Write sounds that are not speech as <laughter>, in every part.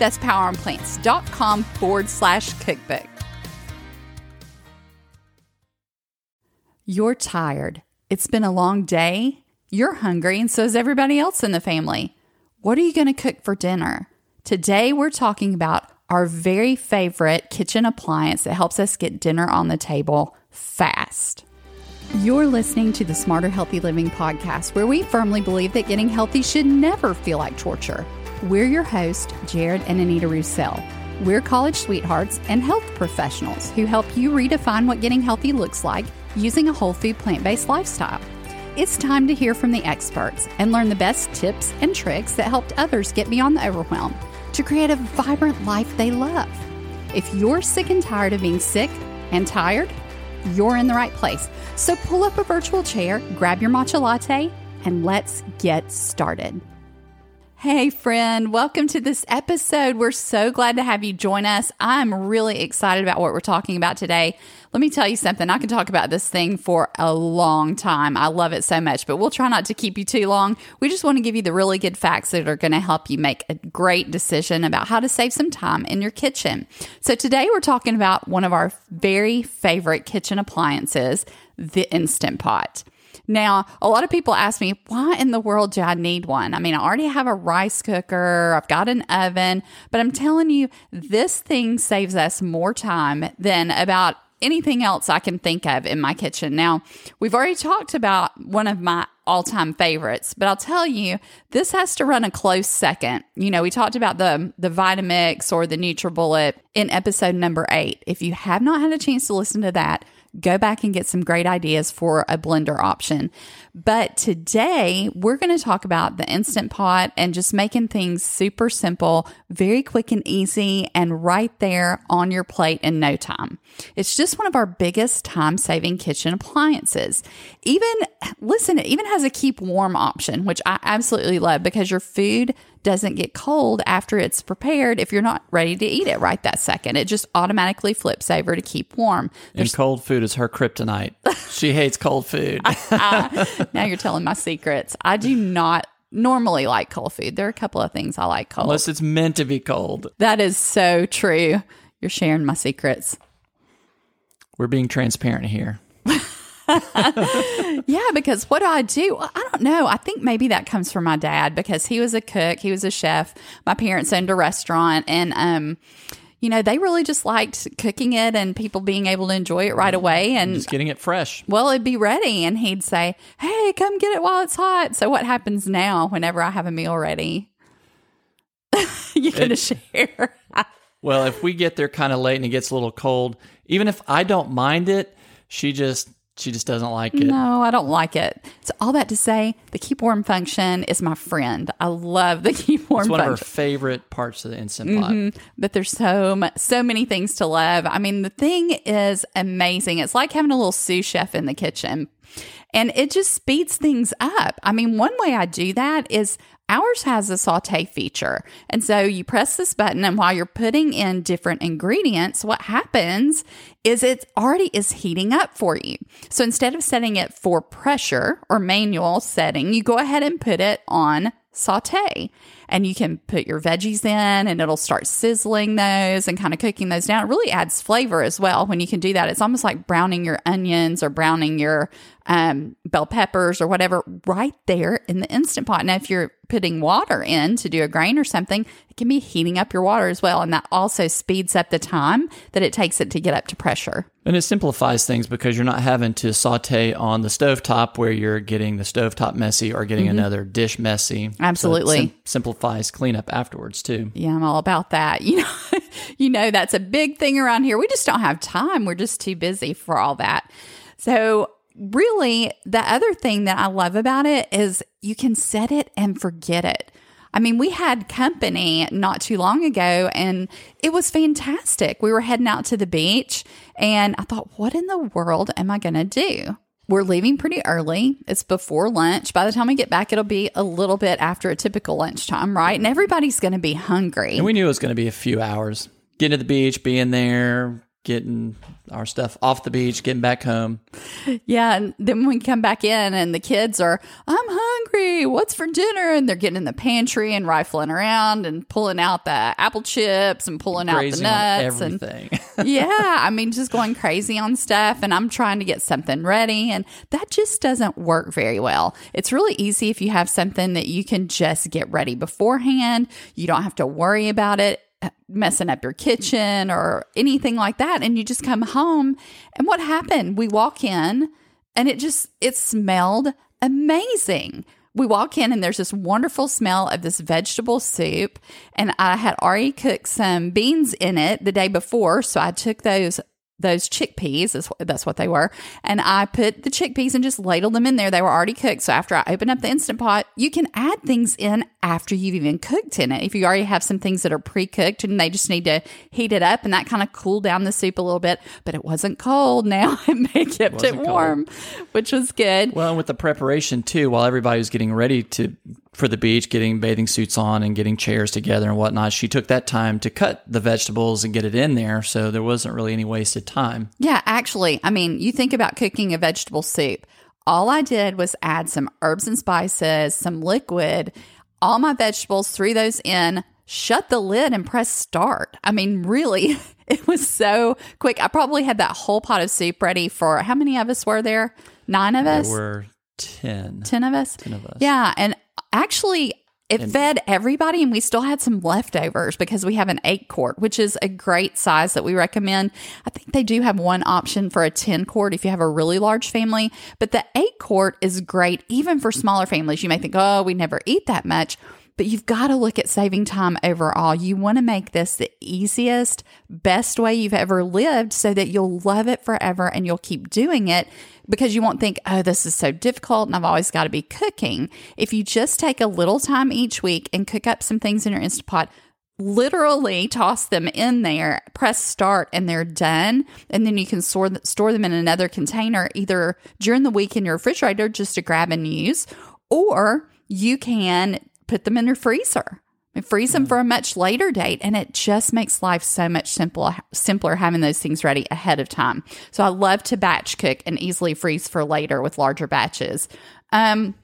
That's poweronplants.com forward slash cookbook. You're tired. It's been a long day. You're hungry, and so is everybody else in the family. What are you going to cook for dinner? Today, we're talking about our very favorite kitchen appliance that helps us get dinner on the table fast. You're listening to the Smarter Healthy Living podcast, where we firmly believe that getting healthy should never feel like torture. We're your hosts, Jared and Anita Roussel. We're college sweethearts and health professionals who help you redefine what getting healthy looks like using a whole food plant based lifestyle. It's time to hear from the experts and learn the best tips and tricks that helped others get beyond the overwhelm to create a vibrant life they love. If you're sick and tired of being sick and tired, you're in the right place. So pull up a virtual chair, grab your matcha latte, and let's get started. Hey, friend, welcome to this episode. We're so glad to have you join us. I'm really excited about what we're talking about today. Let me tell you something. I can talk about this thing for a long time. I love it so much, but we'll try not to keep you too long. We just want to give you the really good facts that are going to help you make a great decision about how to save some time in your kitchen. So, today we're talking about one of our very favorite kitchen appliances, the Instant Pot. Now, a lot of people ask me, why in the world do I need one? I mean, I already have a rice cooker, I've got an oven, but I'm telling you, this thing saves us more time than about anything else I can think of in my kitchen. Now, we've already talked about one of my all time favorites, but I'll tell you, this has to run a close second. You know, we talked about the, the Vitamix or the NutriBullet in episode number eight. If you have not had a chance to listen to that, go back and get some great ideas for a blender option. But today we're going to talk about the Instant Pot and just making things super simple, very quick and easy, and right there on your plate in no time. It's just one of our biggest time saving kitchen appliances. Even, listen, it even has a keep warm option, which I absolutely love because your food doesn't get cold after it's prepared if you're not ready to eat it right that second. It just automatically flips over to keep warm. There's, and cold food is her kryptonite. she hates cold food. <laughs> <laughs> now you're telling my secrets. I do not normally like cold food. There are a couple of things I like cold. Unless it's meant to be cold. That is so true. You're sharing my secrets. We're being transparent here. <laughs> yeah, because what do I do? I don't know. I think maybe that comes from my dad because he was a cook, he was a chef. My parents owned a restaurant, and um, you know, they really just liked cooking it and people being able to enjoy it right away and just getting it fresh. Well, it'd be ready, and he'd say, "Hey, come get it while it's hot." So, what happens now whenever I have a meal ready? <laughs> You're gonna share. <laughs> well, if we get there kind of late and it gets a little cold, even if I don't mind it, she just she just doesn't like it. No, I don't like it. So all that to say, the keep warm function is my friend. I love the <laughs> keep warm. It's one function. of her favorite parts of the instant pot. Mm-hmm. But there's so so many things to love. I mean, the thing is amazing. It's like having a little sous chef in the kitchen. And it just speeds things up. I mean, one way I do that is Ours has a saute feature. And so you press this button, and while you're putting in different ingredients, what happens is it already is heating up for you. So instead of setting it for pressure or manual setting, you go ahead and put it on saute. And you can put your veggies in and it'll start sizzling those and kind of cooking those down. It really adds flavor as well when you can do that. It's almost like browning your onions or browning your um, bell peppers or whatever right there in the instant pot. Now, if you're putting water in to do a grain or something, it can be heating up your water as well. And that also speeds up the time that it takes it to get up to pressure. And it simplifies things because you're not having to saute on the stovetop where you're getting the stovetop messy or getting another dish messy. So it Absolutely. Sim- simplifies cleanup afterwards too. Yeah, I'm all about that. <laughs> You know, you know that's a big thing around here. We just don't have time. We're just too busy for all that. So, really, the other thing that I love about it is you can set it and forget it. I mean, we had company not too long ago and it was fantastic. We were heading out to the beach and I thought, what in the world am I going to do? We're leaving pretty early. It's before lunch. By the time we get back, it'll be a little bit after a typical lunchtime, right? And everybody's going to be hungry. And we knew it was going to be a few hours. Getting to the beach, being there, getting our stuff off the beach, getting back home. Yeah, and then we come back in and the kids are, I'm hungry. What's for dinner? And they're getting in the pantry and rifling around and pulling out the apple chips and pulling out the Grazing nuts and <laughs> yeah, I mean, just going crazy on stuff. And I'm trying to get something ready. And that just doesn't work very well. It's really easy if you have something that you can just get ready beforehand. You don't have to worry about it messing up your kitchen or anything like that. And you just come home. And what happened? We walk in and it just, it smelled amazing. We walk in and there's this wonderful smell of this vegetable soup. And I had already cooked some beans in it the day before. So I took those those chickpeas. That's what they were. And I put the chickpeas and just ladled them in there. They were already cooked. So after I open up the Instant Pot, you can add things in after you've even cooked in it. If you already have some things that are pre cooked and they just need to heat it up and that kind of cool down the soup a little bit. But it wasn't cold <laughs> now. It kept it cold. warm, which was good. Well, and with the preparation too, while everybody was getting ready to for the beach, getting bathing suits on and getting chairs together and whatnot, she took that time to cut the vegetables and get it in there. So there wasn't really any wasted time. Yeah, actually, I mean, you think about cooking a vegetable soup. All I did was add some herbs and spices, some liquid, all my vegetables, threw those in, shut the lid, and press start. I mean, really, <laughs> it was so quick. I probably had that whole pot of soup ready for how many of us were there? Nine of us? There were 10. 10 of us? 10 of us. Yeah. And actually, it fed everybody, and we still had some leftovers because we have an eight quart, which is a great size that we recommend. I think they do have one option for a 10 quart if you have a really large family, but the eight quart is great even for smaller families. You may think, oh, we never eat that much. But you've got to look at saving time overall. You want to make this the easiest, best way you've ever lived so that you'll love it forever and you'll keep doing it because you won't think, oh, this is so difficult and I've always got to be cooking. If you just take a little time each week and cook up some things in your Instant Pot, literally toss them in there, press start, and they're done. And then you can store, store them in another container either during the week in your refrigerator just to grab and use, or you can put them in your freezer and freeze them for a much later date. And it just makes life so much simpler, simpler having those things ready ahead of time. So I love to batch cook and easily freeze for later with larger batches. Um,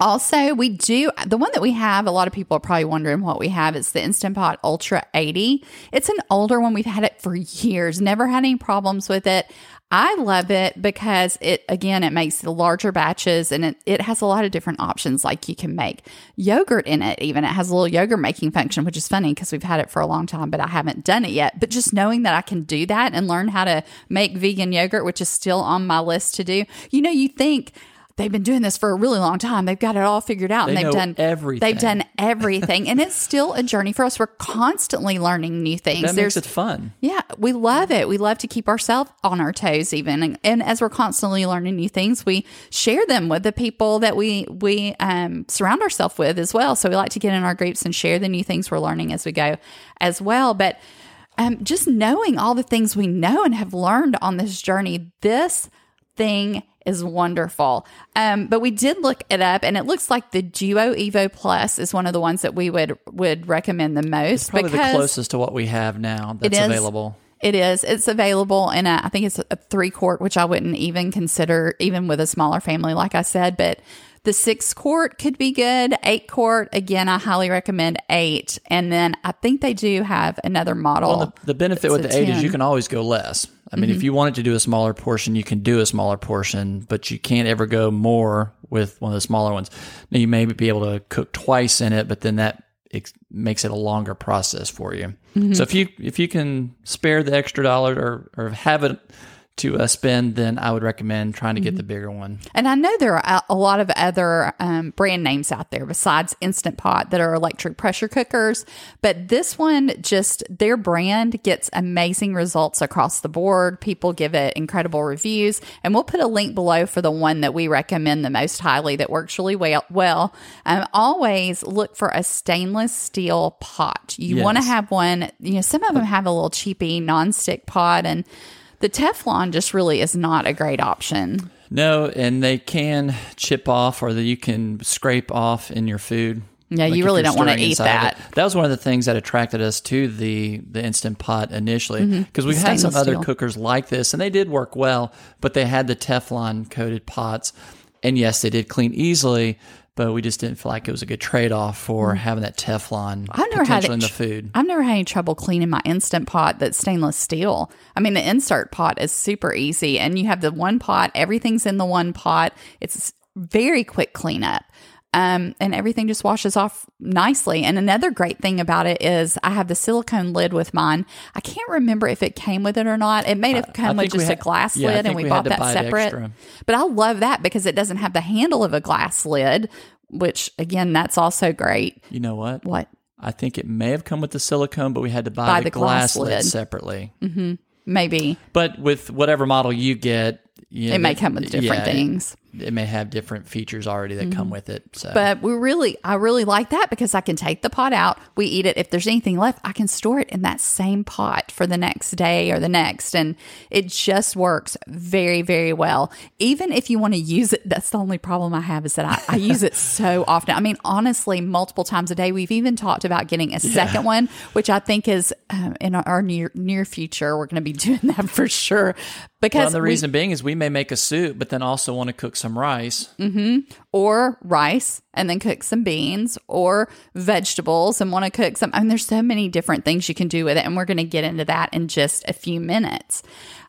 also, we do the one that we have. A lot of people are probably wondering what we have. It's the Instant Pot Ultra 80. It's an older one. We've had it for years, never had any problems with it. I love it because it, again, it makes the larger batches and it, it has a lot of different options. Like you can make yogurt in it, even. It has a little yogurt making function, which is funny because we've had it for a long time, but I haven't done it yet. But just knowing that I can do that and learn how to make vegan yogurt, which is still on my list to do, you know, you think, They've been doing this for a really long time. They've got it all figured out, They and they've done everything. They've done everything, and it's still a journey for us. We're constantly learning new things. That makes it fun. Yeah, we love it. We love to keep ourselves on our toes, even. And, and as we're constantly learning new things, we share them with the people that we we um, surround ourselves with as well. So we like to get in our groups and share the new things we're learning as we go, as well. But um, just knowing all the things we know and have learned on this journey, this thing is wonderful. Um, but we did look it up, and it looks like the Duo Evo Plus is one of the ones that we would would recommend the most Probably because the closest to what we have now that's is. available. it is. It's available in a, I think it's a three quart, which I wouldn't even consider, even with a smaller family, like I said. But The six quart could be good. Eight quart, again, I highly recommend eight. And then I think they do have another model. Well, the, the benefit with the eight is you can always go less. I mean, if mm-hmm. you wanted to do a smaller portion, you can do a smaller portion, but you can't ever go more with one of the smaller ones. Now, you may be able to cook twice in it, but then that ex- makes it a longer process for you. Mm-hmm. So if you if you can spare the extra dollar or or have it to uh, spend, then I would recommend trying to get the bigger one. And I know there are a- lot of other um, brand names out there besides Instant Pot that are electric pressure cookers, but this one just their brand gets amazing results across the board. People give it incredible reviews, and we'll put a link below for the one that we recommend the most highly that works really well. Well, um, always look for a stainless steel pot. You want to have one. You know, some of them have a little cheapy nonstick pot and. The Teflon just really is not a great option. No, and they can chip off or that you can scrape off in your food. Yeah, you really don't wanna eat that. That was one of the things that attracted us to the the instant pot initially because we've had some Mm-hmm. Other steel. cookers like this and they did work well, but they had the Teflon coated pots, and yes, they did clean easily. But we just didn't feel like it was a good trade off for having that Teflon Mm. I've never had in the food. I've never had any trouble cleaning my instant pot that's stainless steel. I mean, the insert pot is super easy, and you have the one pot, everything's in the one pot. It's very quick cleanup. Um, and everything just washes off nicely. And another great thing about it is I have the silicone lid with mine. I can't remember if it came with it or not. It may have come with just a glass yeah, lid, and we, we bought that separate. extra. But I love that because it doesn't have the handle of a glass lid, which again, that's also great. You know what? What? I think it may have come with the silicone, but we had to buy, Buy the, the glass glass, lid lid. separately. Maybe But with whatever model you get, you it may come with different yeah, things. It, may have different features already that come with it. So, But we really, I really like that because I can take the pot out. We eat it. If there's anything left, I can store it in that same pot for the next day or the next. And it just works very, very well. Even if you want to use it, that's the only problem I have is that I, I use it <laughs> so often. I mean, honestly, multiple times a day. We've even talked about getting a second one, which I think is um, in our near near future. We're going to be <laughs> doing that for sure. well, Because the we- reason being is we may make a soup, but then also want to cook some rice. or rice and then cook some beans or vegetables and want to cook some. I mean, there's so many different things you can do with it. And we're going to get into that in just a few minutes.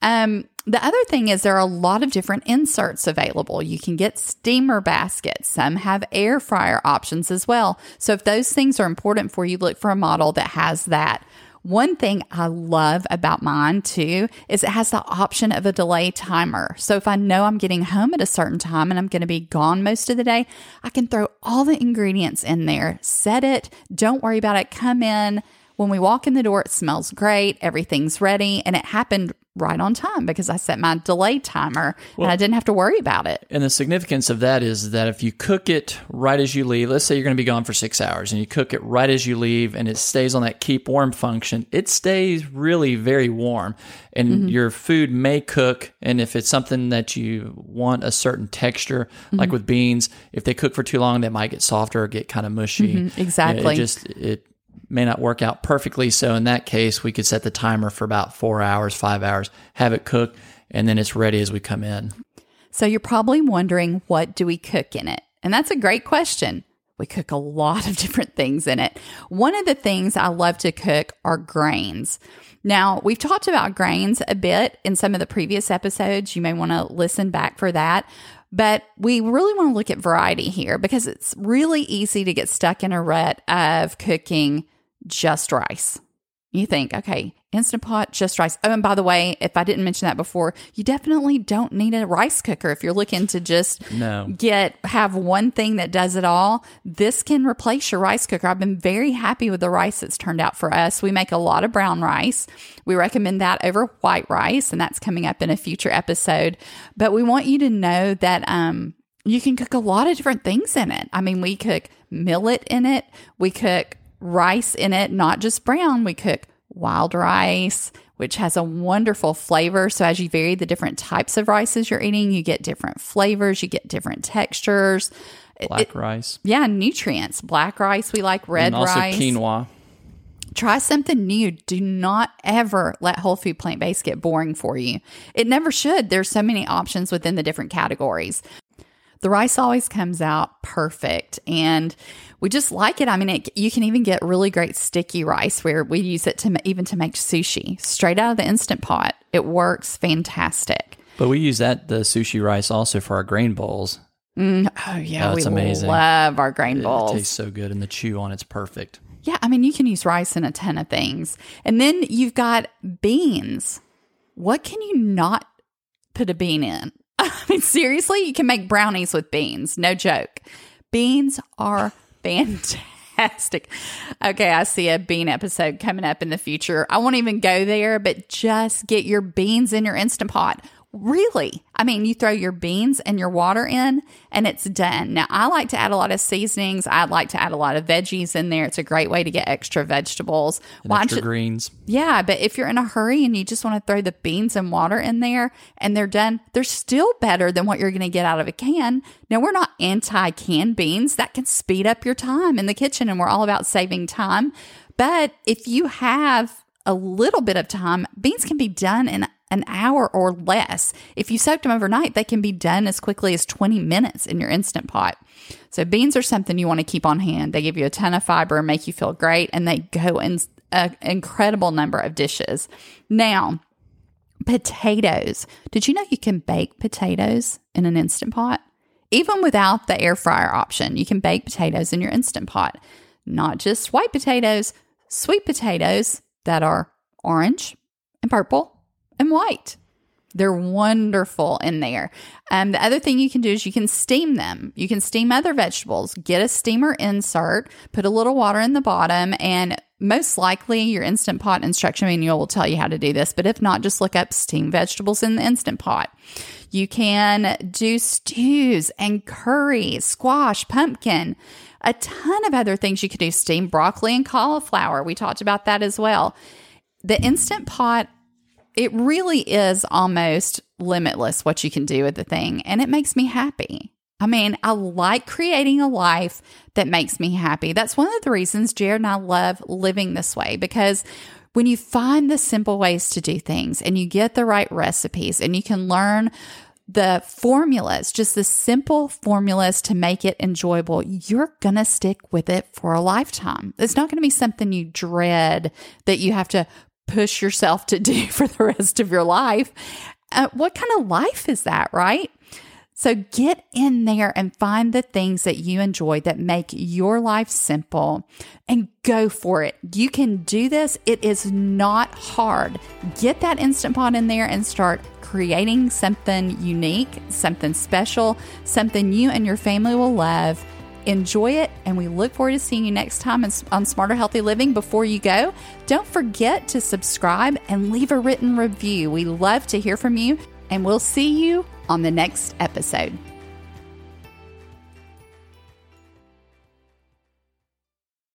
Um, the other thing is there are a lot of different inserts available. You can get steamer baskets. Some have air fryer options as well. So if those things are important for you, look for a model that has that. One thing I love about mine too is it has the option of a delay timer. So if I know I'm getting home at a certain time and I'm going to be gone most of the day, I can throw all the ingredients in there, set it, don't worry about it, come in. When we walk in the door, it smells great, everything's ready, and it happened right on time because I set my delay timer and I didn't have to worry about it. And the significance of that is that if you cook it right as you leave, let's say you're going to be gone for six hours and you cook it right as you leave and it stays on that keep warm function, it stays really very warm. And Mm-hmm. your food may cook. And if it's something that you want a certain texture, Mm-hmm. like with beans, if they cook for too long, they might get softer or get kind of mushy. Mm-hmm. exactly. It just, it, may not work out perfectly. So in that case, we could set the timer for about four hours, five hours, have it cook, and then it's ready as we come in. So you're probably wondering, what do we cook in it? And that's a great question. We cook a lot of <laughs> different things in it. One of the things I love to cook are grains. Now, we've talked about grains a bit in some of the previous episodes. You may want to listen back for that. But we really want to look at variety here because it's really easy to get stuck in a rut of cooking just rice. You think, okay, Instant Pot, just rice. Oh, and by the way, if I didn't mention that before, you definitely don't need a rice cooker if you're looking to just No. get have one thing that does it all. This can replace your rice cooker. I've been very happy with the rice that's turned out for us. We make a lot of brown rice. We recommend that over white rice, and that's coming up in a future episode. But we want you to know that um, you can cook a lot of different things in it. I mean, we cook millet in it. We cook rice in it, not just brown. We cook wild rice, which has a wonderful flavor. So as you vary the different types of rices you're eating, you get different flavors, you get different textures. Black it- rice. yeah, nutrients. Black rice, we like red and also rice. quinoa. Try something new. Do not ever let whole food plant based get boring for you. It never should. There's so many options within the different categories. The rice always comes out perfect and we just like it. I mean, it, you can even get really great sticky rice where we use it to even to make sushi straight out of the instant pot. It works fantastic. But we use that the sushi rice also for our grain bowls. Mm, oh yeah, Oh, we amazing. love our grain bowls. It tastes so good, and the chew on it's perfect. Yeah, I mean, you can use rice in a ton of things. And then you've got beans. What can you not put a bean in? <laughs> I mean, seriously, you can make brownies with beans. No joke. Beans are fantastic. Okay, I see a bean episode coming up in the future. I won't even go there, but just get your beans in your Instant Pot. Really? I mean, you throw your beans and your water in and it's done. Now, I like to add a lot of seasonings. I'd like to add a lot of veggies in there. It's a great way to get extra vegetables. And Why extra you- greens. yeah, but if you're in a hurry and you just want to throw the beans and water in there and they're done, they're still better than what you're going to get out of a can. Now, we're not anti canned beans. That can speed up your time in the kitchen and we're all about saving time. But if you have a little bit of time, beans can be done in an hour or less. If you soak them overnight, they can be done as quickly as 20 minutes in your instant pot. So beans are something you want to keep on hand. They give you a ton of fiber, and make you feel great, and they go in an incredible number of dishes. Now, potatoes. Did you know you can bake potatoes in an instant pot? Even without the air fryer option, you can bake potatoes in your instant pot. Not just white potatoes, sweet potatoes that are orange and purple and white. They're wonderful in there. Um, the other thing you can do is you can steam them. You can steam other vegetables. Get a steamer insert, put a little water in the bottom, and most likely your instant pot instruction manual will tell you how to do this. But if not, just look up steam vegetables in the instant pot. You can do stews and curry, squash, pumpkin, a ton of other things you can do. Steam broccoli and cauliflower. We talked about that as well. The instant pot it really is almost limitless what you can do with the thing. And it makes me happy. I mean, I like creating a life that makes me happy. That's one of the reasons Jared and I love living this way because when you find the simple ways to do things and you get the right recipes and you can learn the formulas, just the simple formulas to make it enjoyable, you're going to stick with it for a lifetime. It's not going to be something you dread that you have to push yourself to do <laughs> for the rest of your life. Uh, what kind of life is that, right? So get in there and find the things that you enjoy that make your life simple and go for it. You can do this. It is not hard. Get that Instant Pot in there and start creating something unique, something special, something you and your family will love. Enjoy it, and we look forward to seeing you next time on Smarter Healthy Living. Before you go, don't forget to subscribe and leave a written review. We love to hear from you, and we'll see you on the next episode.